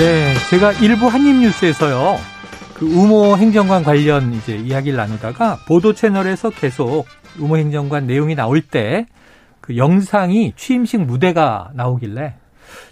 네, 제가 일부 한입뉴스에서요. 그 우모 행정관 관련 이제 이야기를 나누다가 보도 채널에서 계속 우모 행정관 내용이 나올 때 그 영상이 취임식 무대가 나오길래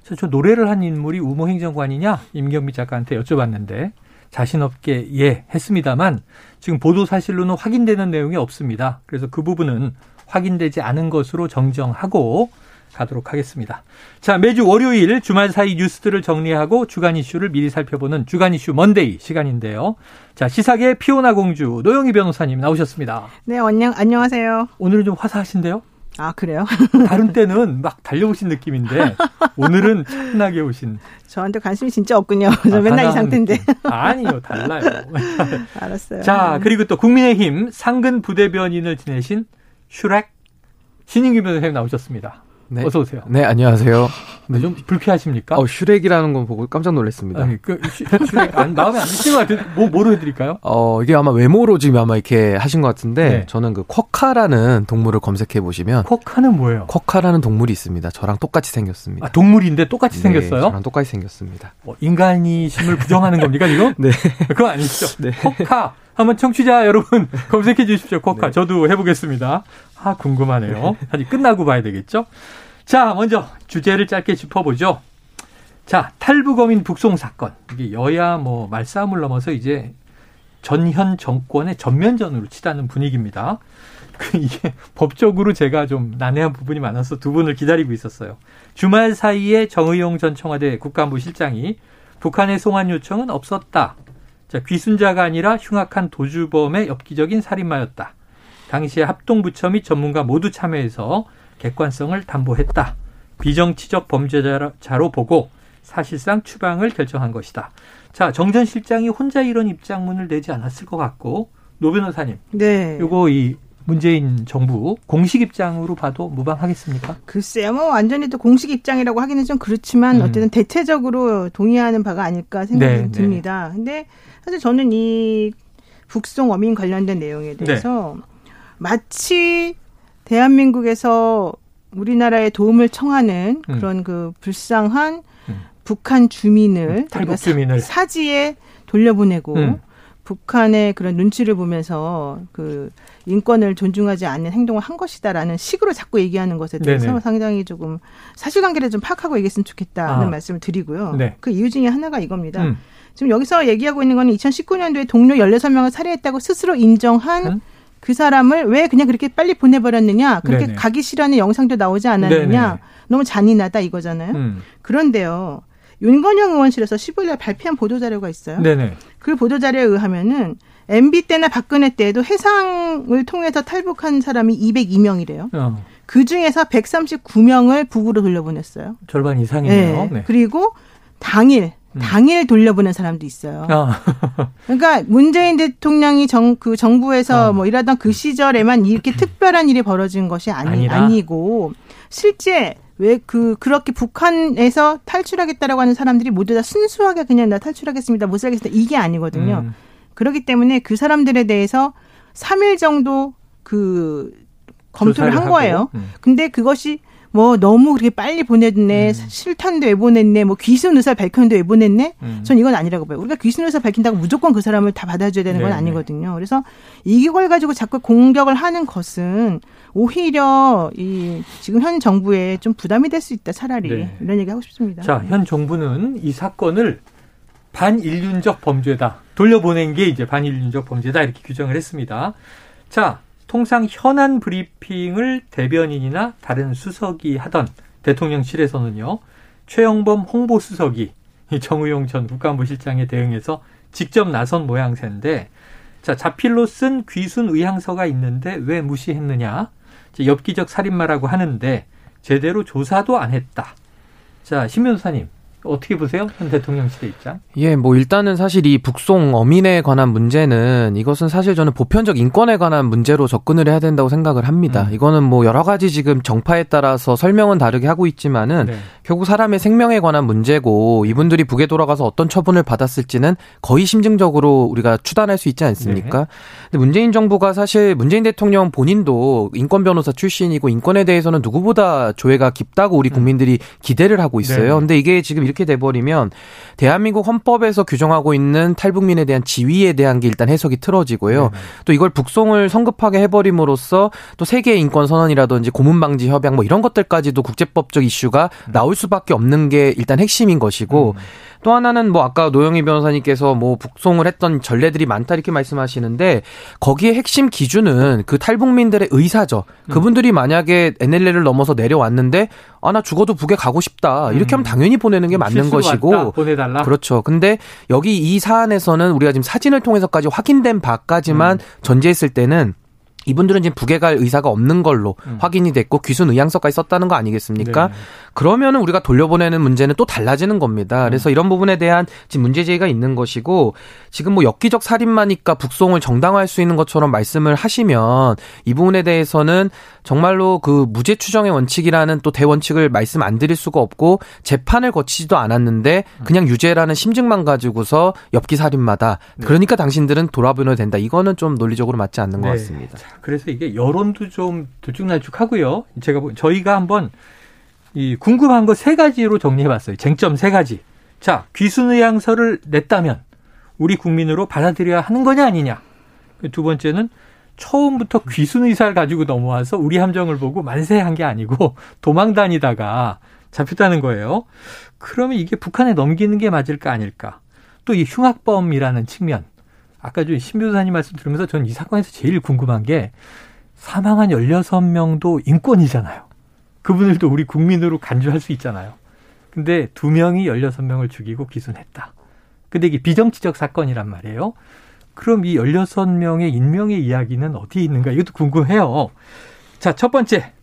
저, 저 노래를 한 인물이 우모 행정관이냐 임경미 작가한테 여쭤봤는데 자신 없게 예 했습니다만 지금 보도 사실로는 확인되는 내용이 없습니다. 그래서 그 부분은 확인되지 않은 것으로 정정하고 가도록 하겠습니다. 자, 매주 월요일 주말 사이 뉴스들을 정리하고 주간 이슈를 미리 살펴보는 주간 이슈 먼데이 시간인데요. 자, 시사계 피오나 공주 노영희 변호사님 나오셨습니다. 네, 안녕, 안녕하세요. 오늘은 좀 화사하신데요? 아, 그래요? 다른 때는 막 달려오신 느낌인데 오늘은 차분하게 오신. 저한테 관심이 진짜 없군요. 저 아, 맨날 이 상태인데. 아니요, 달라요. 알았어요. 자, 그리고 또 국민의힘 상근 부대변인을 지내신 슈렉 신인규 변호사님 나오셨습니다. 네. 어서 오세요. 네, 안녕하세요. 네, 좀 불쾌하십니까? 어, 슈렉이라는 건 보고 깜짝 놀랐습니다. 아니, 그 슈, 슈렉 안, 마음에 안 드시는 것 같은데 뭐 뭐로 해드릴까요? 어, 이게 아마 외모로 지금 아마 이렇게 하신 것 같은데 네. 저는 그 쿼카라는 동물을 검색해 보시면 쿼카는 뭐예요? 쿼카라는 동물이 있습니다. 저랑 똑같이 생겼습니다. 아, 동물인데 똑같이 네, 생겼어요? 저랑 똑같이 생겼습니다. 어, 인간이심을 부정하는 겁니까 이거? 네, 그거 아니죠? 네. 쿼카. 한번 청취자 여러분 검색해 주십시오. 쿼카. 네. 저도 해보겠습니다. 아, 궁금하네요. 아직 끝나고 봐야 되겠죠? 자, 먼저 주제를 짧게 짚어보죠. 자, 탈북어민 북송 사건. 이게 여야 뭐 말싸움을 넘어서 이제 전현 정권의 전면전으로 치닫는 분위기입니다. 그 이게 법적으로 제가 좀 난해한 부분이 많아서 두 분을 기다리고 있었어요. 주말 사이에 정의용 전 청와대 국가안보 실장이 북한의 송환 요청은 없었다. 자, 귀순자가 아니라 흉악한 도주범의 엽기적인 살인마였다. 당시에 합동부처 및 전문가 모두 참여해서 객관성을 담보했다. 비정치적 범죄자로 보고 사실상 추방을 결정한 것이다. 자, 정전 실장이 혼자 이런 입장문을 내지 않았을 것 같고 노 변호사님. 네. 요거 이 문재인 정부 공식 입장으로 봐도 무방하겠습니까? 글쎄요, 뭐 완전히 또 공식 입장이라고 하기는 좀 그렇지만 음. 어쨌든 대체적으로 동의하는 바가 아닐까 생각이 네, 네. 듭니다. 네. 근데 사실 저는 이 북송 어민 관련된 내용에 대해서 네. 마치 대한민국에서 우리나라에 도움을 청하는 음. 그런 그 불쌍한 음. 북한 주민을 음, 탈북 주민을 사 지에 돌려보내고 음. 북한의 그런 눈치를 보면서 그 인권을 존중하지 않는 행동을 한 것이다라는 식으로 자꾸 얘기하는 것에 대해서 네네. 상당히 조금 사실관계를 좀 파악하고 얘기했으면 좋겠다는 아. 말씀을 드리고요. 네. 그 이유 중에 하나가 이겁니다. 음. 지금 여기서 얘기하고 있는 거는 2019년도에 동료 16명을 살해했다고 스스로 인정한 음? 그 사람을 왜 그냥 그렇게 빨리 보내버렸느냐, 그렇게 네네. 가기 싫어하는 영상도 나오지 않았느냐, 네네. 너무 잔인하다 이거잖아요. 음. 그런데요, 윤건영 의원실에서 15일 발표한 보도 자료가 있어요. 네네. 그 보도 자료에 의하면은 MB 때나 박근혜 때에도 해상을 통해서 탈북한 사람이 202명이래요. 어. 그 중에서 139명을 북으로 돌려보냈어요. 절반 이상이네요. 네. 네. 그리고 당일 음. 당일 돌려보낸 사람도 있어요. 아. 그러니까 문재인 대통령이 정, 그 정부에서 아. 뭐 일하던 그 시절에만 이렇게 특별한 일이 벌어진 것이 아니, 아니고 실제 왜 그 그렇게 북한에서 탈출하겠다라고 하는 사람들이 모두 다 순수하게 그냥 나 탈출하겠습니다 못 살겠습니다 이게 아니거든요. 음. 그렇기 때문에 그 사람들에 대해서 3일 정도 그 검토를 한 거예요. 음. 근데 그것이 뭐 너무 그렇게 빨리 보냈네, 음. 실탄도 왜 보냈네, 뭐 귀순 의사 밝혔는데 왜 보냈네? 음. 전 이건 아니라고 봐요. 우리가 귀순 의사 밝힌다고 무조건 그 사람을 다 받아줘야 되는 건 네네. 아니거든요. 그래서 이걸 가지고 자꾸 공격을 하는 것은 오히려 이 지금 현 정부에 좀 부담이 될 수 있다 차라리 네. 이런 얘기 하고 싶습니다. 자, 현 정부는 이 사건을 반인륜적 범죄다 돌려보낸 게 이제 반인륜적 범죄다 이렇게 규정을 했습니다. 자, 통상 현안 브리핑을 대변인이나 다른 수석이 하던 대통령실에서는요. 최영범 홍보수석이 정의용 전 국가안보실장에 대응해서 직접 나선 모양새인데 자, 자필로 쓴 귀순 의향서가 있는데 왜 무시했느냐? 엽기적 살인마라고 하는데 제대로 조사도 안 했다. 자, 신 변호사님. 어떻게 보세요? 현 대통령실의 입장? 예, 뭐 일단은 사실 이 북송 어민에 관한 문제는 이것은 사실 저는 보편적 인권에 관한 문제로 접근을 해야 된다고 생각을 합니다. 음. 이거는 뭐 여러 가지 지금 정파에 따라서 설명은 다르게 하고 있지만은 네. 결국 사람의 생명에 관한 문제고 이분들이 북에 돌아가서 어떤 처분을 받았을지는 거의 심증적으로 우리가 추단할 수 있지 않습니까? 네. 근데 문재인 정부가 사실 문재인 대통령 본인도 인권 변호사 출신이고 인권에 대해서는 누구보다 조회가 깊다고 우리 음. 국민들이 기대를 하고 있어요. 네. 근데 이게 지금 이렇게 돼버리면 대한민국 헌법에서 규정하고 있는 탈북민에 대한 지위에 대한 게 일단 해석이 틀어지고요. 네. 또 이걸 북송을 성급하게 해버림으로써 또 세계 인권 선언이라든지 고문 방지 협약 뭐 이런 것들까지도 국제법적 이슈가 음. 나올 수밖에 없는 게 일단 핵심인 것이고 음. 또 하나는 뭐 아까 노영희 변호사님께서 뭐 북송을 했던 전례들이 많다 이렇게 말씀하시는데 거기에 핵심 기준은 그 탈북민들의 의사죠. 음. 그분들이 만약에 NLL을 넘어서 내려왔는데 아 나 죽어도 북에 가고 싶다 이렇게 하면 음. 당연히 보내는 게 맞는 것이고 보내달라. 그렇죠. 근데 여기 이 사안에서는 우리가 지금 사진을 통해서까지 확인된 바까지만 음. 전제했을 때는 이분들은 지금 북에 갈 의사가 없는 걸로 음. 확인이 됐고 귀순 의향서까지 썼다는 거 아니겠습니까? 네. 그러면 은 우리가 돌려보내는 문제는 또 달라지는 겁니다. 음. 그래서 이런 부분에 대한 지금 문제 제기가 있는 것이고 지금 뭐 엽기적 살인마니까 북송을 정당화할 수 있는 것처럼 말씀을 하시면 이 부분에 대해서는 정말로 그 무죄 추정의 원칙이라는 또 대원칙을 말씀 안 드릴 수가 없고 재판을 거치지도 않았는데 그냥 유죄라는 심증만 가지고서 엽기 살인마다 네. 그러니까 당신들은 돌아보내야 된다. 이거는 좀 논리적으로 맞지 않는 네. 것 같습니다. 그래서 이게 여론도 좀 들쭉날쭉하고요. 제가 저희가 한번 이 궁금한 거 세 가지로 정리해봤어요. 쟁점 세 가지. 자, 귀순의향서를 냈다면 우리 국민으로 받아들여야 하는 거냐 아니냐. 두 번째는 처음부터 귀순 의사를 가지고 넘어와서 우리 함정을 보고 만세한 게 아니고 도망 다니다가 잡혔다는 거예요. 그러면 이게 북한에 넘기는 게 맞을까 아닐까? 또 이 흉악범이라는 측면. 아까 신 변호사님 말씀 들으면서 저는 이 사건에서 제일 궁금한 게 사망한 16명도 인권이잖아요. 그분들도 우리 국민으로 간주할 수 있잖아요. 근데 두 명이 16명을 죽이고 기순했다. 근데 이게 비정치적 사건이란 말이에요. 그럼 이 16명의 인명의 이야기는 어디에 있는가? 이것도 궁금해요. 자, 첫 번째.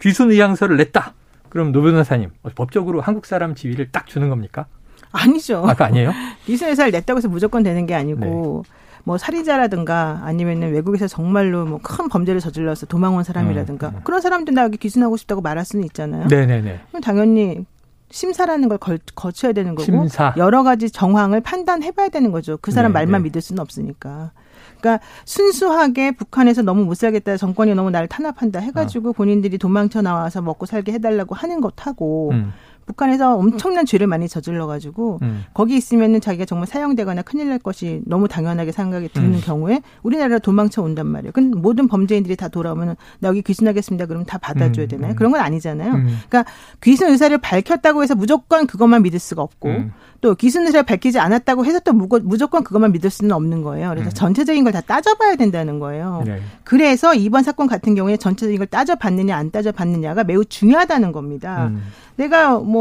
귀순 의향서를 냈다. 그럼 노 변호사님, 법적으로 한국 사람 지위를 딱 주는 겁니까? 아니죠. 아까 아니에요? 귀순 의사를 냈다고 해서 무조건 되는 게 아니고 네. 뭐 살인자라든가 아니면은 외국에서 정말로 뭐 큰 범죄를 저질러서 도망 온 사람이라든가 음, 음. 그런 사람들 나 여기 귀순하고 싶다고 말할 수는 있잖아요. 네네네. 그럼 당연히 심사라는 걸 걸, 거쳐야 되는 거고 심사. 여러 가지 정황을 판단해봐야 되는 거죠. 그 사람 네, 말만 네. 믿을 수는 없으니까. 그러니까 순수하게 북한에서 너무 못 살겠다, 정권이 너무 나를 탄압한다 해가지고 어. 본인들이 도망쳐 나와서 먹고 살게 해달라고 하는 것하고 음. 북한에서 엄청난 죄를 많이 저질러 가지고 음. 거기 있으면은 자기가 정말 사형되거나 큰일 날 것이 너무 당연하게 생각이 드는 음. 경우에 우리나라로 도망쳐 온단 말이에요. 근데 모든 범죄인들이 다 돌아오면 나 여기 귀순하겠습니다. 그러면 다 받아줘야 음. 되나요? 음. 그런 건 아니잖아요. 음. 그러니까 귀순 의사를 밝혔다고 해서 무조건 그것만 믿을 수가 없고 음. 또 귀순 의사를 밝히지 않았다고 해서 또 무조건 그것만 믿을 수는 없는 거예요. 그래서 전체적인 걸 다 따져봐야 된다는 거예요. 네. 그래서 이번 사건 같은 경우에 전체적인 걸 따져봤느냐 안 따져봤느냐가 매우 중요하다는 겁니다. 내가 뭐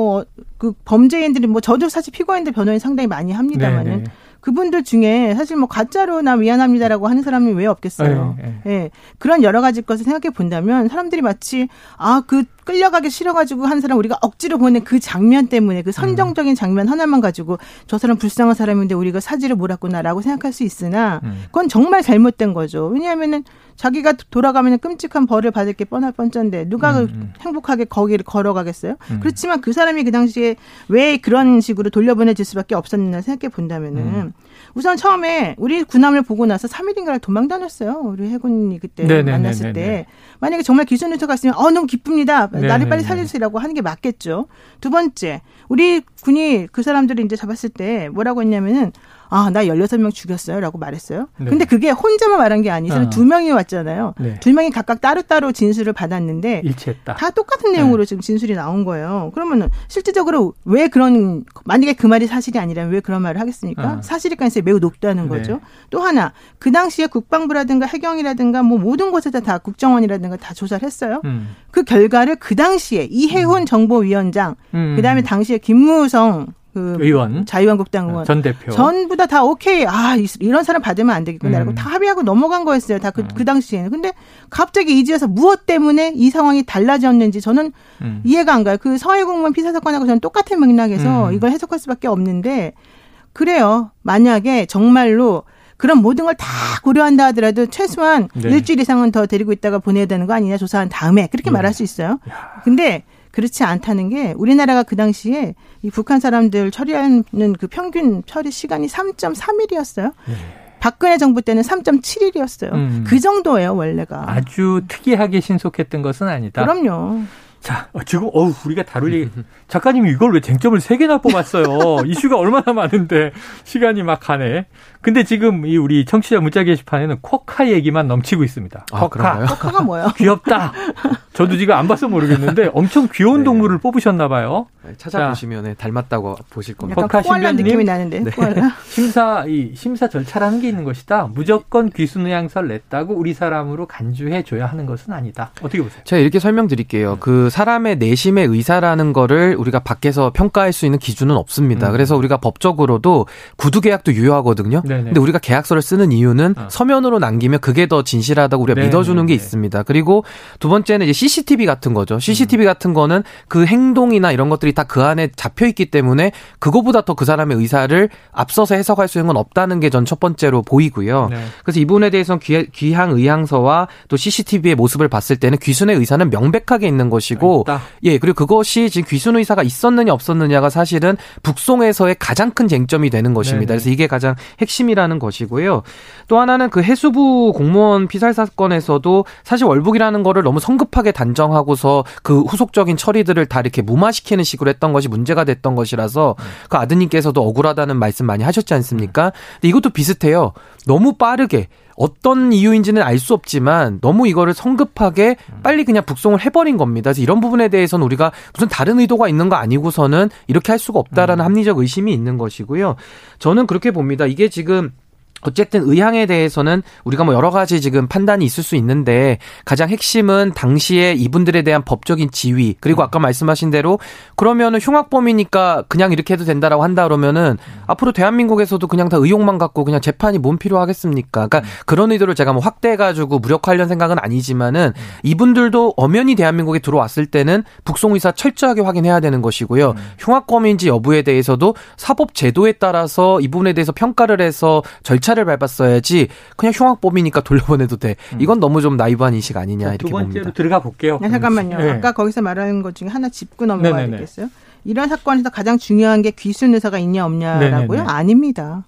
그 범죄인들이 뭐 저도 사실 피고인들 변호인 상당히 많이 합니다만은 네네. 네. 그분들 중에 사실 뭐 가짜로 나 미안합니다라고 하는 사람이 왜 없겠어요. 네, 네. 예. 그런 여러 가지 것을 생각해 본다면 사람들이 마치 아 그 끌려가기 싫어가지고 한 사람 우리가 억지로 보낸 그 장면 때문에 그 선정적인 장면 하나만 가지고 저 사람 불쌍한 사람인데 우리가 사지를 몰았구나라고 생각할 수 있으나 음. 그건 정말 잘못된 거죠. 왜냐하면은 자기가 돌아가면 끔찍한 벌을 받을 게 뻔할 뻔짠데 누가 음, 음. 행복하게 거기를 걸어가겠어요? 음. 그렇지만 그 사람이 그 당시에 왜 그런 식으로 돌려보내질 수밖에 없었나 생각해 본다면은 음. 우선 처음에 우리 군함을 보고 나서 3일인가를 도망 다녔어요. 우리 해군이 그때 네네네네네. 만났을 때 만약에 정말 기순유처 갔으면 어 너무 기쁩니다. 나를 빨리 살려주시라고 하는 게 맞겠죠. 두 번째 우리 군이 그 사람들을 이제 잡았을 때 뭐라고 했냐면은 아, 나 16명 죽였어요. 라고 말했어요. 네. 근데 그게 혼자만 말한 게 아니라 아. 두 명이 왔잖아요. 네. 두 명이 각각 따로따로 진술을 받았는데 일치했다. 다 똑같은 내용으로 네. 지금 진술이 나온 거예요. 그러면은 실질적으로 왜 그런 만약에 그 말이 사실이 아니라면 왜 그런 말을 하겠습니까? 아. 사실일 가능성이 매우 높다는 네. 거죠. 또 하나 그 당시에 국방부라든가 해경이라든가 뭐 모든 곳에다 다 국정원이라든가 다 조사를 했어요. 음. 그 결과를 그 당시에 이해훈 음. 정보위원장 음. 그 다음에 당시에 김무성 그 의원 자유한국당 의원 전 대표 전부 다 다 오케이 아 이런 사람 받으면 안 되겠구나라고 음. 다 합의하고 넘어간 거였어요 다그 음. 그 당시에는 근데 갑자기 이지어서 무엇 때문에 이 상황이 달라졌는지 저는 음. 이해가 안 가요 그 서해 공무원 피사 사건하고 저는 똑같은 맥락에서 음. 이걸 해석할 수밖에 없는데 그래요 만약에 정말로 그런 모든 걸 다 고려한다 하더라도 최소한 네. 일주일 이상은 더 데리고 있다가 보내야 되는 거 아니냐 조사한 다음에 그렇게 네. 말할 수 있어요. 근데 그렇지 않다는 게 우리나라가 그 당시에 이 북한 사람들 처리하는 그 평균 처리 시간이 3.3일이었어요. 네. 박근혜 정부 때는 3.7일이었어요. 음. 그 정도예요, 원래가. 아주 특이하게 신속했던 것은 아니다. 그럼요. 자, 어, 지금 어우 우리가 다룰 얘기 작가님이 이걸 왜 쟁점을 세 개나 뽑았어요? 이슈가 얼마나 많은데 시간이 막 가네. 근데 지금 이 우리 청취자 문자 게시판에는 쿼카 얘기만 넘치고 있습니다. 아, 쿼카. 쿼카가 뭐예요? 귀엽다. 저도 지금 안 봐서 모르겠는데 엄청 귀여운 네. 동물을 뽑으셨나 봐요. 네, 찾아보시면 네, 닮았다고 보실 겁니다. 쿼카 신변님 느낌이 나는데. 네. 심사 이 심사 절차라는 게 있는 것이다. 무조건 귀순 의향서를 냈다고 우리 사람으로 간주해 줘야 하는 것은 아니다. 어떻게 보세요? 제가 이렇게 설명드릴게요. 그 사람의 내심의 의사라는 거를 우리가 밖에서 평가할 수 있는 기준은 없습니다. 음. 그래서 우리가 법적으로도 구두 계약도 유효하거든요. 네. 네네. 근데 우리가 계약서를 쓰는 이유는 어. 서면으로 남기면 그게 더 진실하다고 우리가 네네네. 믿어주는 게 있습니다. 그리고 두 번째는 이제 CCTV 같은 거죠. CCTV 음. 같은 거는 그 행동이나 이런 것들이 다 그 안에 잡혀 있기 때문에 그거보다 더 그 사람의 의사를 앞서서 해석할 수 있는 건 없다는 게 전 첫 번째로 보이고요. 네. 그래서 이 부분에 대해서는 귀, 향 의향서와 또 CCTV의 모습을 봤을 때는 귀순의 의사는 명백하게 있는 것이고, 아, 예 그리고 그것이 지금 귀순 의사가 있었느냐 없었느냐가 사실은 북송에서의 가장 큰 쟁점이 되는 것입니다. 네네. 그래서 이게 가장 핵심 핵심이라는 것이고요. 또 하나는 그 해수부 공무원 피살 사건에서도 사실 월북이라는 거를 너무 성급하게 단정하고서 그 후속적인 처리들을 다 이렇게 무마시키는 식으로 했던 것이 문제가 됐던 것이라서 그 아드님께서도 억울하다는 말씀 많이 하셨지 않습니까? 근데 이것도 비슷해요. 너무 빠르게 어떤 이유인지는 알 수 없지만 너무 이거를 성급하게 빨리 그냥 북송을 해버린 겁니다. 그래서 이런 부분에 대해서는 우리가 무슨 다른 의도가 있는 거 아니고서는 이렇게 할 수가 없다라는 음. 합리적 의심이 있는 것이고요. 저는 그렇게 봅니다. 이게 지금 어쨌든 의향에 대해서는 우리가 뭐 여러 가지 지금 판단이 있을 수 있는데 가장 핵심은 당시에 이분들에 대한 법적인 지위 그리고 아까 말씀하신 대로 그러면은 흉악범이니까 그냥 이렇게 해도 된다라고 한다 그러면은 앞으로 대한민국에서도 그냥 다 의혹만 갖고 그냥 재판이 뭔 필요하겠습니까? 그러니까 음. 그런 의도를 제가 뭐 확대해 가지고 무력화하려는 생각은 아니지만은 음. 이분들도 엄연히 대한민국에 들어왔을 때는 북송 의사 철저하게 확인해야 되는 것이고요. 음. 흉악범인지 여부에 대해서도 사법 제도에 따라서 이 부분에 대해서 평가를 해서 절차 절차를 밟았어야지 그냥 흉악범이니까 돌려보내도 돼. 음. 이건 너무 좀 나이브한 인식 아니냐 이렇게 두 번째로 봅니다. 들어가 볼게요. 네, 잠깐만요. 네. 아까 거기서 말하는 것 중에 하나 짚고 넘어가야 되겠어요? 이런 사건에서 가장 중요한 게 귀순 의사가 있냐 없냐라고요? 네네네. 아닙니다.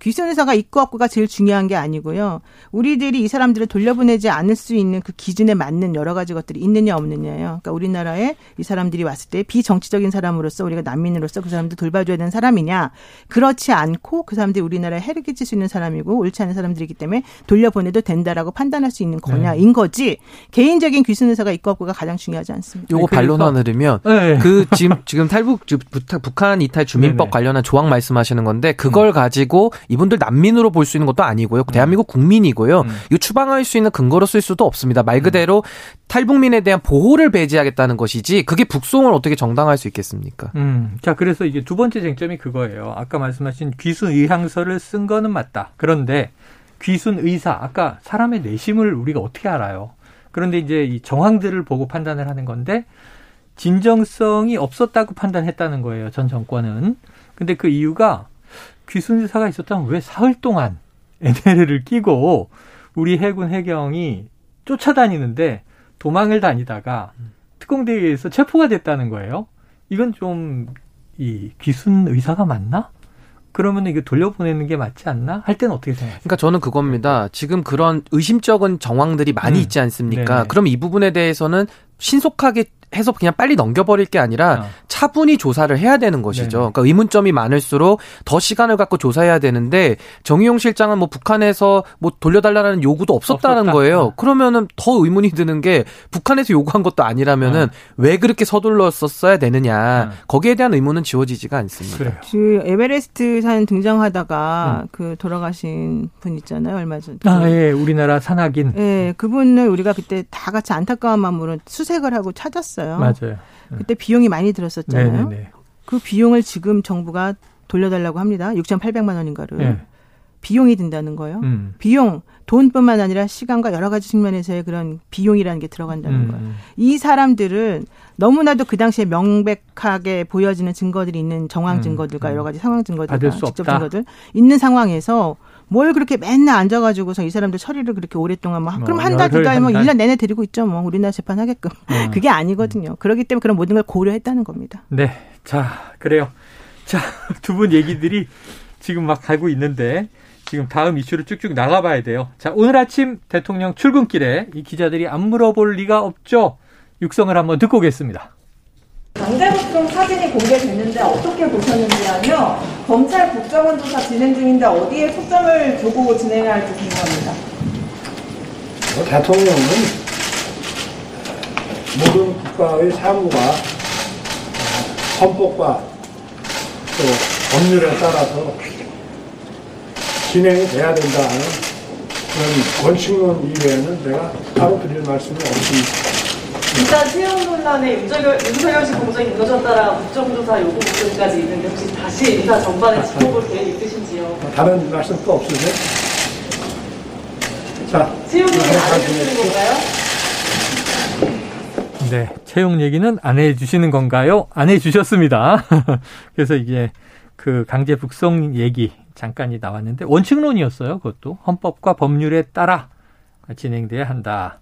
귀순의사가 있고 없고가 제일 중요한 게 아니고요. 우리들이 이 사람들을 돌려보내지 않을 수 있는 그 기준에 맞는 여러 가지 것들이 있느냐 없느냐예요. 그러니까 우리나라에 이 사람들이 왔을 때 비정치적인 사람으로서 우리가 난민으로서 그 사람들 돌봐줘야 되는 사람이냐. 그렇지 않고 그 사람들이 우리나라에 해를 끼칠 수 있는 사람이고 옳지 않은 사람들이기 때문에 돌려보내도 된다라고 판단할 수 있는 거냐인 네. 거지. 개인적인 귀순의사가 있고 없고가 가장 중요하지 않습니다. 요거 반론하나 들으면 네. 그 지금 지금 탈북 북한 이탈 주민법 네네. 관련한 조항 말씀하시는 건데 그걸 음. 가지고 이분들 난민으로 볼 수 있는 것도 아니고요. 음. 대한민국 국민이고요. 음. 이거 추방할 수 있는 근거로 쓸 수도 없습니다. 말 그대로 음. 탈북민에 대한 보호를 배제하겠다는 것이지 그게 북송을 어떻게 정당할 수 있겠습니까? 음. 자, 그래서 이게 두 번째 쟁점이 그거예요. 아까 말씀하신 귀순 의향서를 쓴 거는 맞다. 그런데 귀순 의사 아까 사람의 내심을 우리가 어떻게 알아요? 그런데 이제 이 정황들을 보고 판단을 하는 건데 진정성이 없었다고 판단했다는 거예요. 전 정권은. 근데 그 이유가 귀순지사가 있었다면 왜 사흘 동안 NLL을 끼고 우리 해군 해경이 쫓아다니는데 도망을 다니다가 특공대에 의해서 체포가 됐다는 거예요. 이건 좀 이 귀순 의사가 맞나? 그러면 이게 돌려보내는 게 맞지 않나? 할 때는 어떻게 생각하세요? 그러니까 저는 그겁니다. 지금 그런 의심적인 정황들이 많이 음. 있지 않습니까? 네네. 그럼 이 부분에 대해서는 신속하게 해서 그냥 빨리 넘겨버릴 게 아니라 어. 차분히 조사를 해야 되는 것이죠. 네 그러니까 의문점이 많을수록 더 시간을 갖고 조사해야 되는데 정의용 실장은 뭐 북한에서 뭐 돌려달라는 요구도 없었다는 없었다. 거예요. 어. 그러면은 더 의문이 드는 게 북한에서 요구한 것도 아니라면은 어. 왜 그렇게 서둘렀었어야 되느냐. 어. 거기에 대한 의문은 지워지지가 않습니다. 그래요. 그 에베레스트 산 등장하다가 음. 그 돌아가신 분 있잖아요. 얼마 전. 아, 예. 우리나라 산악인. 예. 그분을 우리가 그때 다 같이 안타까운 마음으로 수색을 하고 찾았어요. 맞아요. 그때 비용이 많이 들었었잖아요. 네네네. 그 비용을 지금 정부가 돌려달라고 합니다. 6,800만 원인가를. 네. 비용이 든다는 거예요. 음. 비용, 돈뿐만 아니라 시간과 여러 가지 측면에서의 그런 비용이라는 게 들어간다는 음. 거예요. 이 사람들은 너무나도 그 당시에 명백하게 보여지는 증거들이 있는 정황 음. 증거들과 음. 여러 가지 상황 증거들과 직접 없다. 증거들 있는 상황에서 뭘 그렇게 맨날 앉아가지고서 이 사람들 처리를 그렇게 오랫동안 뭐, 뭐 그럼 한 달, 두 달, 뭐, 1년 내내 드리고 있죠. 뭐, 우리나라 재판 하게끔. 음. 그게 아니거든요. 그렇기 때문에 그런 모든 걸 고려했다는 겁니다. 네. 자, 그래요. 자, 두 분 얘기들이 지금 막 가고 있는데 지금 다음 이슈를 쭉쭉 나가봐야 돼요. 자, 오늘 아침 대통령 출근길에 이 기자들이 안 물어볼 리가 없죠. 육성을 한번 듣고 오겠습니다. 강제북송 사진이 공개됐는데 어떻게 보셨는지하며 검찰 국정원 조사 진행 중인데 어디에 초점을 두고 진행해야 할지 궁금합니다. 뭐 대통령은 모든 국가의 사무가 헌법과 또 법률에 따라서 진행이 돼야 된다는 그런 원칙론 이외에는 내가 따로 드릴 말씀이 없습니다. 일단 채용 논란에 윤석열, 윤석열 씨 공정이 무너졌다라 국정조사 요구 목소리까지 있는데 혹시 다시 인사 전반에 짚어볼 계획 있으신지요? 다른 말씀 또 없으세요? 자, 채용 얘기 안 해주시는 건가요? 네, 채용 얘기는 안 해주시는 건가요? 안 해주셨습니다. 그래서 이게 그 강제 북송 얘기 잠깐이 나왔는데 원칙론이었어요. 그것도 헌법과 법률에 따라 진행돼야 한다.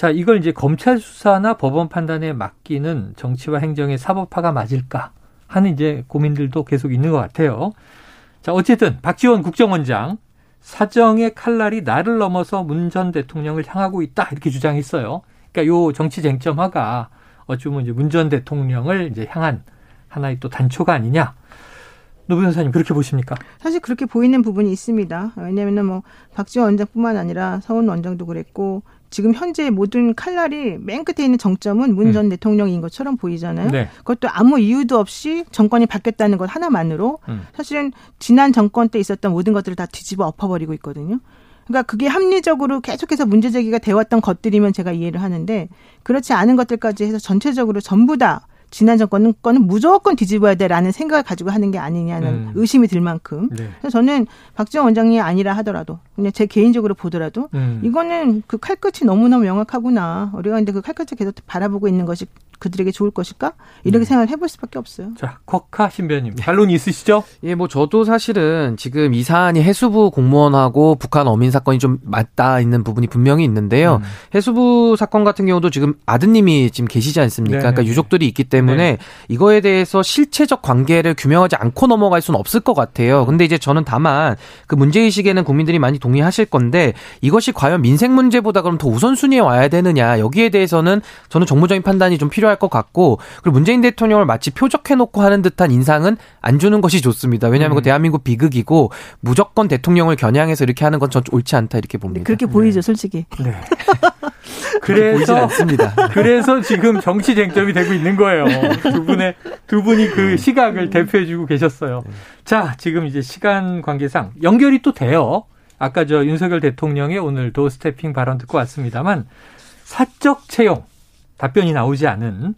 자, 이걸 이제 검찰 수사나 법원 판단에 맡기는 정치와 행정의 사법화가 맞을까 하는 이제 고민들도 계속 있는 것 같아요. 자, 어쨌든 박지원 국정원장 사정의 칼날이 나를 넘어서 문 전 대통령을 향하고 있다 이렇게 주장했어요. 그러니까 요 정치 쟁점화가 어쩌면 이제 문 전 대통령을 이제 향한 하나의 또 단초가 아니냐. 노 변호사님 그렇게 보십니까? 사실 그렇게 보이는 부분이 있습니다. 왜냐하면 뭐 박지원 원장뿐만 아니라 서훈 원장도 그랬고 지금 현재 모든 칼날이 맨 끝에 있는 정점은 문전 음. 대통령인 것처럼 보이잖아요. 네. 그것도 아무 이유도 없이 정권이 바뀌었다는 것 하나만으로 음. 사실은 지난 정권 때 있었던 모든 것들을 다 뒤집어 엎어버리고 있거든요. 그러니까 그게 합리적으로 계속해서 문제 제기가 되었던 것들이면 제가 이해를 하는데 그렇지 않은 것들까지 해서 전체적으로 전부 다 지난 정권은 거는 무조건 뒤집어야 돼라는 생각을 가지고 하는 게 아니냐는 음. 의심이 들 만큼. 네. 그래서 저는 박지원 원장이 아니라 하더라도 그냥 제 개인적으로 보더라도 음. 이거는 그 칼끝이 너무너무 명확하구나. 우리가 근데 그 칼끝을 계속 바라보고 있는 것이 그들에게 좋을 것일까? 이렇게 네. 생각을 해볼 수밖에 없어요. 자, 쿼카 신변님, 반론이 있으시죠? 예, 뭐 저도 사실은 지금 이 사안이 해수부 공무원하고 북한 어민 사건이 좀 맞닿아 있는 부분이 분명히 있는데요. 음. 해수부 사건 같은 경우도 지금 아드님이 지금 계시지 않습니까? 네 그러니까 유족들이 있기 때문에 네. 이거에 대해서 실체적 관계를 규명하지 않고 넘어갈 수는 없을 것 같아요. 근데 이제 저는 다만 그 문제 의식에는 국민들이 많이 동의하실 건데 이것이 과연 민생 문제보다 그럼 더 우선순위에 와야 되느냐 여기에 대해서는 저는 정무적인 판단이 좀 필요할 것 같고 그리고 문재인 대통령을 마치 표적해놓고 하는 듯한 인상은 안 주는 것이 좋습니다. 왜냐하면 그 음. 그 대한민국 비극이고 무조건 대통령을 겨냥해서 이렇게 하는 건 전 옳지 않다 이렇게 봅니다. 그렇게 보이죠, 솔직히. 네. 그래서 그래서 지금 정치 쟁점이 되고 있는 거예요. 두 분의 두 분이 그 시각을 대표해주고 계셨어요. 자, 지금 이제 시간 관계상 연결이 또 돼요. 아까 저 윤석열 대통령의 오늘 도 스태핑 발언 듣고 왔습니다만 사적 채용 답변이 나오지 않은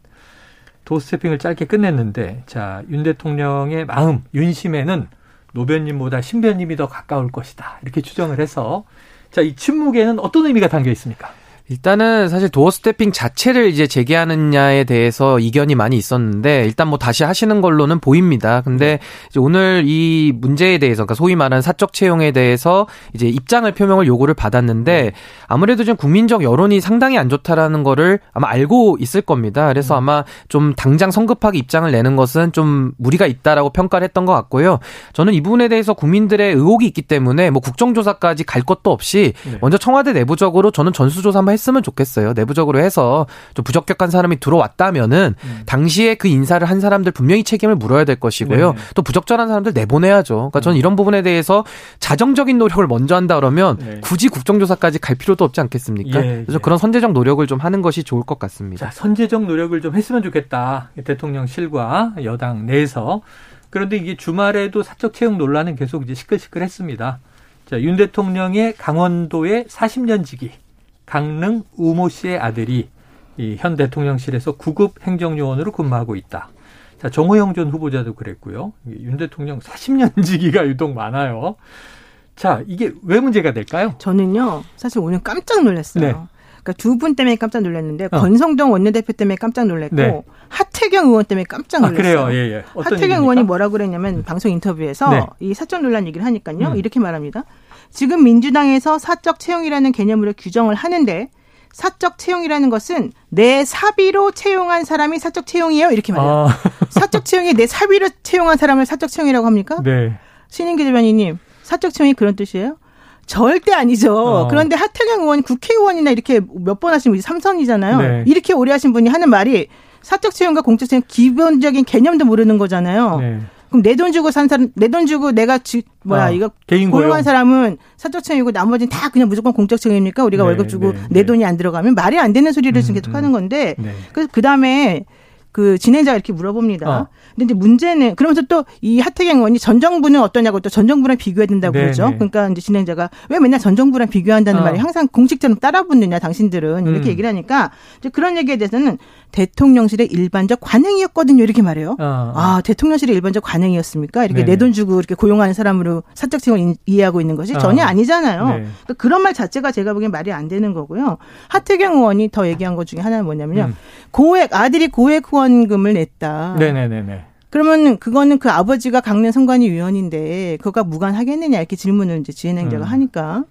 도스태핑을 짧게 끝냈는데 자, 윤 대통령의 마음, 윤심에는 노변님보다 신변님이 더 가까울 것이다. 이렇게 추정을 해서 자, 이 침묵에는 어떤 의미가 담겨 있습니까? 일단은 사실 도어 스태핑 자체를 이제 재개하느냐에 대해서 이견이 많이 있었는데 일단 뭐 다시 하시는 걸로는 보입니다. 근데 이제 오늘 이 문제에 대해서 그러니까 소위 말하는 사적 채용에 대해서 이제 입장을 표명을 요구를 받았는데 아무래도 좀 국민적 여론이 상당히 안 좋다라는 거를 아마 알고 있을 겁니다. 그래서 아마 좀 당장 성급하게 입장을 내는 것은 좀 무리가 있다라고 평가를 했던 것 같고요. 저는 이 부분에 대해서 국민들의 의혹이 있기 때문에 뭐 국정조사까지 갈 것도 없이 네. 먼저 청와대 내부적으로 저는 전수조사 한번 했 으면 좋겠어요. 내부적으로 해서 좀 부적격한 사람이 들어왔다면은 음. 당시에 그 인사를 한 사람들 분명히 책임을 물어야 될 것이고요. 네. 또 부적절한 사람들 내보내야죠. 그러니까 저는 음. 이런 부분에 대해서 자정적인 노력을 먼저 한다 그러면 네. 굳이 국정조사까지 갈 필요도 없지 않겠습니까? 예, 그래서 예. 그런 선제적 노력을 좀 하는 것이 좋을 것 같습니다. 자, 선제적 노력을 좀 했으면 좋겠다. 대통령실과 여당 내에서. 그런데 이게 주말에도 사적 채용 논란은 계속 이제 시끌시끌했습니다. 자, 윤 대통령의 강원도의 40년 지기 강릉 우모 씨의 아들이 이 현 대통령실에서 구급 행정요원으로 근무하고 있다. 자, 정호영 전 후보자도 그랬고요. 윤 대통령 40년 지기가 유독 많아요. 자, 이게 왜 문제가 될까요? 저는요, 사실 오늘 깜짝 놀랐어요. 네. 그러니까 두 분 때문에 깜짝 놀랐는데 어. 권성동 원내대표 때문에 깜짝 놀랐고 네. 하태경 의원 때문에 깜짝 아, 놀랐어요. 아, 그래요. 예, 예. 하태경 얘기입니까? 의원이 뭐라 그랬냐면 방송 인터뷰에서 네. 이 사적 논란 얘기를 하니까요. 음. 이렇게 말합니다. 지금 민주당에서 사적 채용이라는 개념으로 규정을 하는데 사적 채용이라는 것은 내 사비로 채용한 사람이 사적 채용이에요. 이렇게 말해요. 아. 사적 채용이 내 사비로 채용한 사람을 사적 채용이라고 합니까? 네. 신인기 대변인님, 사적 채용이 그런 뜻이에요? 절대 아니죠. 어. 그런데 하태경 의원이 국회의원이나 이렇게 몇 번 하신 분이 삼선이잖아요. 네. 이렇게 오래 하신 분이 하는 말이 사적 채용과 공적 채용 기본적인 개념도 모르는 거잖아요. 네. 그럼 내 돈 주고 산 사람, 내 돈 주고 내가 지, 뭐야, 어, 이거 개인 고용한 사람은 사적 채용이고 나머지는 다 그냥 무조건 공적 채용입니까? 우리가 네, 월급 주고 네, 내 네. 돈이 안 들어가면 말이 안 되는 소리를 지금 음, 계속 하는 음. 건데, 네. 그래서 그 다음에 그 진행자가 이렇게 물어봅니다. 어. 근데 이제 문제는 그러면서 또 이 하태경 의원이 전 정부는 어떠냐고 또 전 정부랑 비교해야 된다고 네 그러죠. 네. 그러니까 이제 진행자가 왜 맨날 전 정부랑 비교한다는 어. 말이 항상 공식처럼 따라붙느냐 당신들은 이렇게 음. 얘기를 하니까 이제 그런 얘기에 대해서는 대통령실의 일반적 관행이었거든요. 이렇게 말해요. 어. 아, 대통령실의 일반적 관행이었습니까? 이렇게 내 돈 주고 이렇게 고용하는 사람으로 사적 채용을 이해하고 있는 것이 전혀 어. 아니잖아요. 네. 그러니까 그런 말 자체가 제가 보기엔 말이 안 되는 거고요. 하태경 의원이 더 얘기한 것 중에 하나는 뭐냐면요. 음. 고액 아들이 고액 후원 금을 냈다. 네네네. 그러면 그거는 그 아버지가 강릉 선관위 위원인데 그거가 무관하겠느냐 이렇게 질문을 이제 지혜행자가 음. 하니까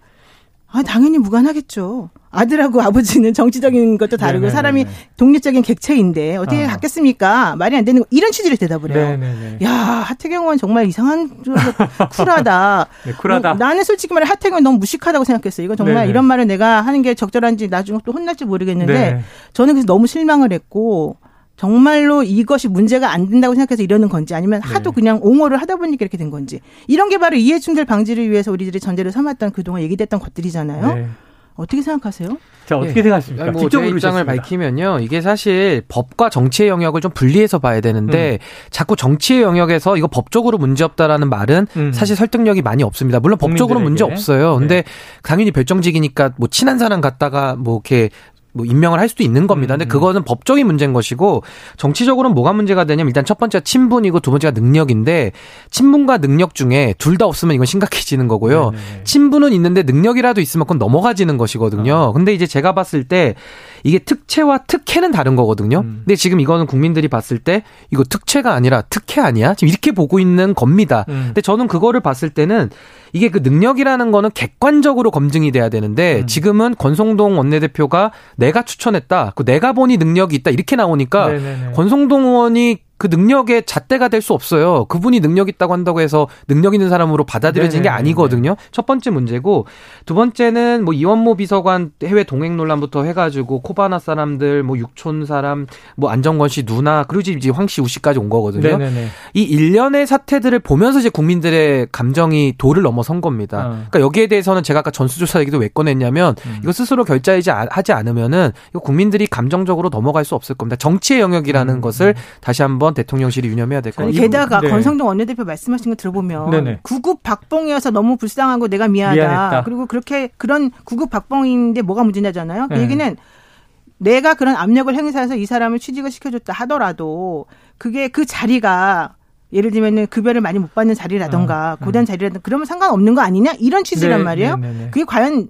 아 당연히 무관하겠죠. 아들하고 아버지는 정치적인 것도 다르고 네네네네. 사람이 독립적인 객체인데 어떻게 어. 갖겠습니까? 말이 안 되는 거 이런 취지를 대답을 해요. 네네네. 야 하태경 의원 정말 이상한 쿨하다. 네, 쿨하다. 어, 나는 솔직히 말해 하태경 은 너무 무식하다고 생각했어요. 이건 정말 네네. 이런 말을 내가 하는 게 적절한지 나중에 또 혼날지 모르겠는데 네. 저는 그래서 너무 실망을 했고 정말로 이것이 문제가 안 된다고 생각해서 이러는 건지 아니면 하도 네. 그냥 옹호를 하다 보니까 이렇게 된 건지 이런 게 바로 이해충돌 방지를 위해서 우리들이 전제를 삼았던 그동안 얘기됐던 것들이잖아요. 네. 어떻게 생각하세요? 자 어떻게 네. 생각하십니까? 뭐 직접 입장을 밝히면요, 이게 사실 법과 정치의 영역을 좀 분리해서 봐야 되는데 음. 자꾸 정치의 영역에서 이거 법적으로 문제 없다라는 말은 음. 사실 설득력이 많이 없습니다. 물론 법적으로 문제 없어요. 근데 네. 당연히 별정직이니까 뭐 친한 사람 갖다가 뭐 이렇게 뭐 임명을 할 수도 있는 겁니다. 근데 음. 그거는 법적인 문제인 것이고 정치적으로는 뭐가 문제가 되냐면 일단 첫 번째가 친분이고 두 번째가 능력인데 친분과 능력 중에 둘 다 없으면 이건 심각해지는 거고요. 네네. 친분은 있는데 능력이라도 있으면 그건 넘어가지는 것이거든요. 어. 근데 이제 제가 봤을 때 이게 특채와 특혜는 다른 거거든요. 음. 근데 지금 이거는 국민들이 봤을 때 이거 특채가 아니라 특혜 아니야? 지금 이렇게 보고 있는 겁니다. 음. 근데 저는 그거를 봤을 때는 이게 그 능력이라는 거는 객관적으로 검증이 돼야 되는데 음. 지금은 권성동 원내대표가 내가 추천했다. 그 내가 보니 능력이 있다. 이렇게 나오니까 네네네. 권성동 의원이 그 능력의 잣대가 될 수 없어요. 그분이 능력 있다고 한다고 해서 능력 있는 사람으로 받아들여지는 게 아니거든요. 첫 번째 문제고 두 번째는 뭐 이원모 비서관 해외 동행 논란부터 해가지고 코바나 사람들 뭐 육촌 사람 뭐 안정권 씨 누나 그리고 이제 황 씨 우씨까지 온 거거든요. 네네네. 이 일련의 사태들을 보면서 이제 국민들의 감정이 도를 넘어선 겁니다. 어. 그러니까 여기에 대해서는 제가 아까 전수조사 얘기도 왜 꺼냈냐면 음. 이거 스스로 결자하지 하지 않으면은 이거 국민들이 감정적으로 넘어갈 수 없을 겁니다. 정치의 영역이라는 음. 것을 다시 한번 한번 대통령실이 유념해야 될것 같아요. 게다가 네. 권성동 원내대표 말씀하신 거 들어보면 네네. 구급 박봉이어서 너무 불쌍하고 내가 미안하다. 미안했다. 그리고 그렇게 그런 구급 박봉인데 뭐가 문제냐잖아요. 그 네. 얘기는 내가 그런 압력을 행사해서 이 사람을 취직을 시켜줬다 하더라도 그게 그 자리가 예를 들면은 급여를 많이 못 받는 자리라던가 어, 고된 음. 자리라든가 그러면 상관없는 거 아니냐 이런 취지란 네, 말이에요. 네, 네, 네. 그게 과연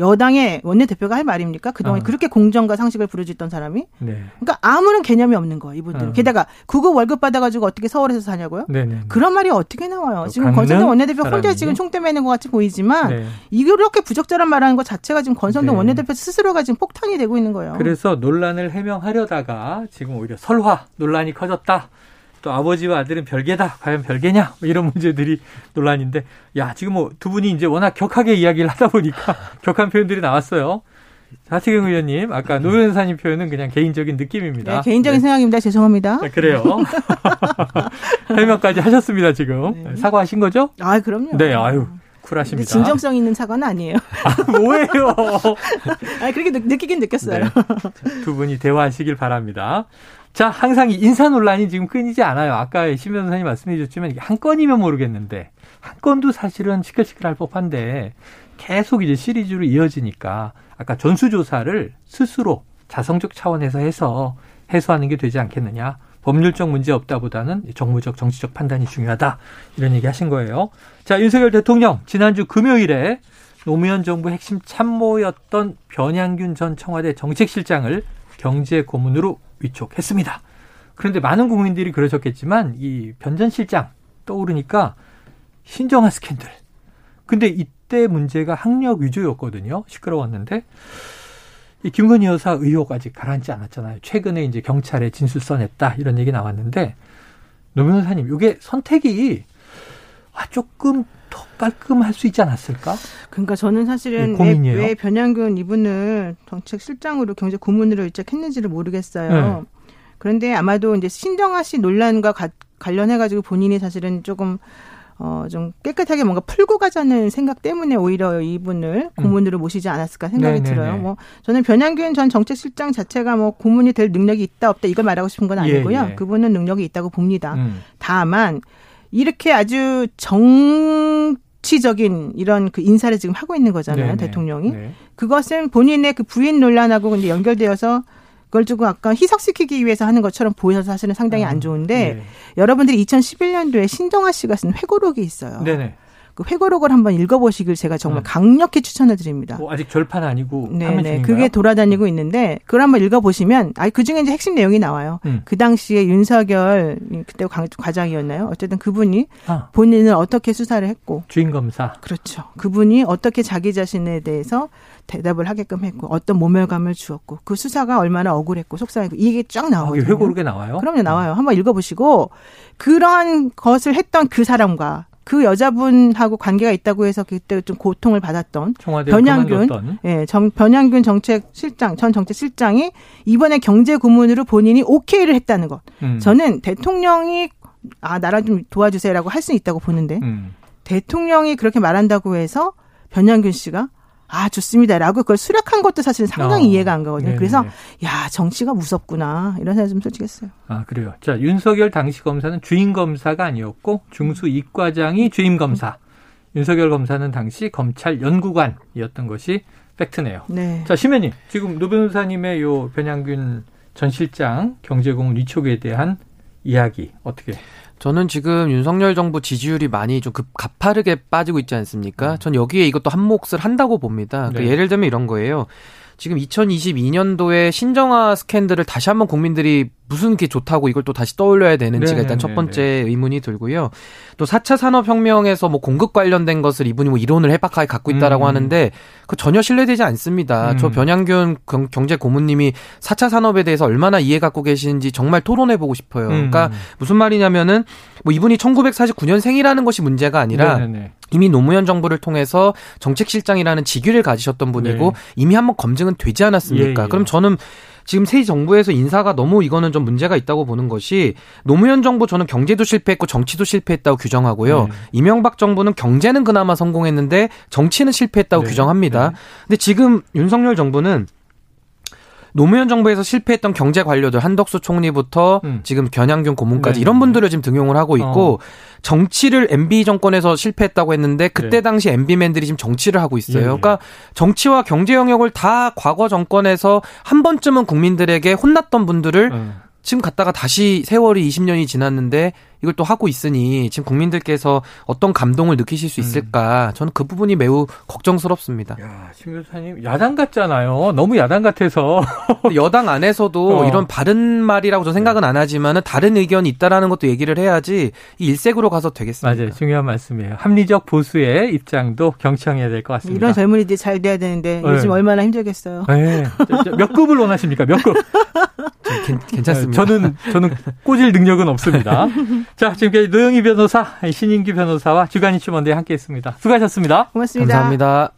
여당의 원내대표가 할 말입니까? 그동안 어. 그렇게 공정과 상식을 부르짖던 사람이? 네. 그러니까 아무런 개념이 없는 거예요, 이분들은. 어. 게다가 구급 월급 받아가지고 어떻게 서울에서 사냐고요? 네네. 네. 그런 말이 어떻게 나와요? 지금 권성동 원내대표 혼자 지금 총대 매는 것 같이 보이지만 네. 이렇게 부적절한 말하는 것 자체가 지금 권성동 네. 원내대표 스스로가 지금 폭탄이 되고 있는 거예요. 그래서 논란을 해명하려다가 지금 오히려 설화 논란이 커졌다. 또 아버지와 아들은 별개다. 과연 별개냐? 뭐 이런 문제들이 논란인데, 야, 지금 뭐 두 분이 이제 워낙 격하게 이야기를 하다 보니까 격한 표현들이 나왔어요. 하태경 의원님, 아까 노 변호사님 표현은 그냥 개인적인 느낌입니다. 네, 개인적인 네. 생각입니다. 죄송합니다. 아, 그래요. 해명까지 하셨습니다, 지금. 네. 사과하신 거죠? 아, 그럼요. 네, 아유. 쿨하십니다. 진정성 있는 사과는 아니에요. 아, 뭐예요? 아, 그렇게 느, 끼긴 느꼈어요. 네. 두 분이 대화하시길 바랍니다. 자, 항상 인사 논란이 지금 끊이지 않아요. 아까 심 변호사님 말씀해 주셨지만 한 건이면 모르겠는데 한 건도 사실은 시끌시끌할 법한데 계속 이제 시리즈로 이어지니까 아까 전수조사를 스스로 자성적 차원에서 해서 해소하는 게 되지 않겠느냐. 법률적 문제 없다보다는 정무적 정치적 판단이 중요하다 이런 얘기 하신 거예요. 자 윤석열 대통령 지난주 금요일에 노무현 정부 핵심 참모였던 변양균 전 청와대 정책실장을 경제 고문으로 위촉했습니다. 그런데 많은 국민들이 그러셨겠지만 이 변전 실장 떠오르니까 신정한 스캔들. 근데 이때 문제가 학력 위조였거든요. 시끄러웠는데 이 김건희 여사 의혹 아직 가라앉지 않았잖아요. 최근에 이제 경찰에 진술 써냈다 이런 얘기 나왔는데 노 변호사님 이게 선택이 아 조금 더 깔끔할 수 있지 않았을까? 그러니까 저는 사실은 네, 왜, 왜 변양균 이분을 정책실장으로 경제 고문으로 일적했는지를 모르겠어요. 네. 그런데 아마도 이제 신정아 씨 논란과 가, 관련해 가지고 본인이 사실은 조금 어, 좀 깨끗하게 뭔가 풀고 가자는 생각 때문에 오히려 이분을 음. 고문으로 음. 모시지 않았을까 생각이 네네네. 들어요. 뭐 저는 변양균 전 정책실장 자체가 뭐 고문이 될 능력이 있다 없다 이걸 말하고 싶은 건 아니고요. 예, 예. 그분은 능력이 있다고 봅니다. 음. 다만 이렇게 아주 정치적인 이런 그 인사를 지금 하고 있는 거잖아요, 네네. 대통령이. 네. 그것은 본인의 그 부인 논란하고 근데 연결되어서 그걸 조금 아까 희석시키기 위해서 하는 것처럼 보여서 사실은 상당히 안 아, 좋은데 네. 여러분들이 2011년도에 신정아 씨가 쓴 회고록이 있어요. 네네. 그 회고록을 한번 읽어보시길 제가 정말 음. 강력히 추천을 드립니다. 뭐 아직 절판 아니고 네네 그게 돌아다니고 있는데 그걸 한번 읽어보시면 아 그 중에 이제 핵심 내용이 나와요. 음. 그 당시에 윤석열 그때 과장이었나요? 어쨌든 그분이 아. 본인은 어떻게 수사를 했고 주인 검사 그렇죠. 그분이 어떻게 자기 자신에 대해서 대답을 하게끔 했고 어떤 모멸감을 주었고 그 수사가 얼마나 억울했고 속상했고 이게 쫙 나오거든요. 아, 회고록에 나와요? 그럼요 나와요. 한번 읽어보시고 그러한 것을 했던 그 사람과 그 여자분하고 관계가 있다고 해서 그때 좀 고통을 받았던 변양균, 예, 정, 변양균 정책 실장 전 정책 실장이 이번에 경제 고문으로 본인이 오케이를 했다는 것. 음. 저는 대통령이 아 나라 좀 도와주세요라고 할 수 있다고 보는데 음. 대통령이 그렇게 말한다고 해서 변양균 씨가 아 좋습니다라고 그걸 수락한 것도 사실 상당히 어. 이해가 안 가거든요. 네네. 그래서 야 정치가 무섭구나 이런 생각 좀 솔직히 했어요. 아 그래요. 자 윤석열 당시 검사는 주임 검사가 아니었고 중수 이과장이 주임 검사. 윤석열 검사는 당시 검찰 연구관이었던 것이 팩트네요. 네. 자 심현님 지금 노 변호사님의 요 변양균 전 실장 경제공은 위촉에 대한 이야기 어떻게? 저는 지금 윤석열 정부 지지율이 많이 좀 급, 가파르게 빠지고 있지 않습니까? 음. 전 여기에 이것도 한 몫을 한다고 봅니다. 그러니까 네. 그 예를 들면 이런 거예요. 지금 2022년도에 신정화 스캔들을 다시 한번 국민들이 무슨 게 좋다고 이걸 또 다시 떠올려야 되는지가 네 일단 첫 번째 의문이 들고요. 또 4차 산업혁명에서 뭐 공급 관련된 것을 이분이 뭐 이론을 해박하게 갖고 있다라고 음. 하는데 그 전혀 신뢰되지 않습니다. 음. 저 변양균 경제 고문님이 4차 산업에 대해서 얼마나 이해 갖고 계시는지 정말 토론해 보고 싶어요. 음. 그러니까 무슨 말이냐면은 뭐 이분이 1949년생이라는 것이 문제가 아니라 네네네. 이미 노무현 정부를 통해서 정책실장이라는 직위를 가지셨던 분이고 네. 이미 한번 검증은 되지 않았습니까? 예, 예. 그럼 저는 지금 새 정부에서 인사가 너무 이거는 좀 문제가 있다고 보는 것이 노무현 정부 저는 경제도 실패했고 정치도 실패했다고 규정하고요. 네. 이명박 정부는 경제는 그나마 성공했는데 정치는 실패했다고 네. 규정합니다. 네. 근데 지금 윤석열 정부는 노무현 정부에서 실패했던 경제 관료들 한덕수 총리부터 음. 지금 견양균 고문까지 네. 이런 분들을 지금 등용을 하고 있고 어. 정치를 MB 정권에서 실패했다고 했는데 그때 네. 당시 MB맨들이 지금 정치를 하고 있어요. 예, 예. 그러니까 정치와 경제 영역을 다 과거 정권에서 한 번쯤은 국민들에게 혼났던 분들을 음. 지금 갔다가 다시 세월이 20년이 지났는데 이걸 또 하고 있으니 지금 국민들께서 어떤 감동을 느끼실 수 음. 있을까? 저는 그 부분이 매우 걱정스럽습니다. 야, 심 교사님 야당 같잖아요. 너무 야당 같아서. 여당 안에서도 어. 이런 바른 말이라고 저 생각은 안 하지만은 다른 의견이 있다라는 것도 얘기를 해야지 이 일색으로 가서 되겠습니다. 맞아요. 중요한 말씀이에요. 합리적 보수의 입장도 경청해야 될 것 같습니다. 이런 젊은이들이 잘 돼야 되는데 네. 요즘 얼마나 힘들겠어요. 네. 몇 급을 원하십니까? 몇 급? 괜찮습니다. 저는 저는 꽂을 능력은 없습니다. 자, 지금까지 노영희 변호사, 신인기 변호사와 주간 이슈 먼데 함께했습니다. 수고하셨습니다. 고맙습니다. 감사합니다.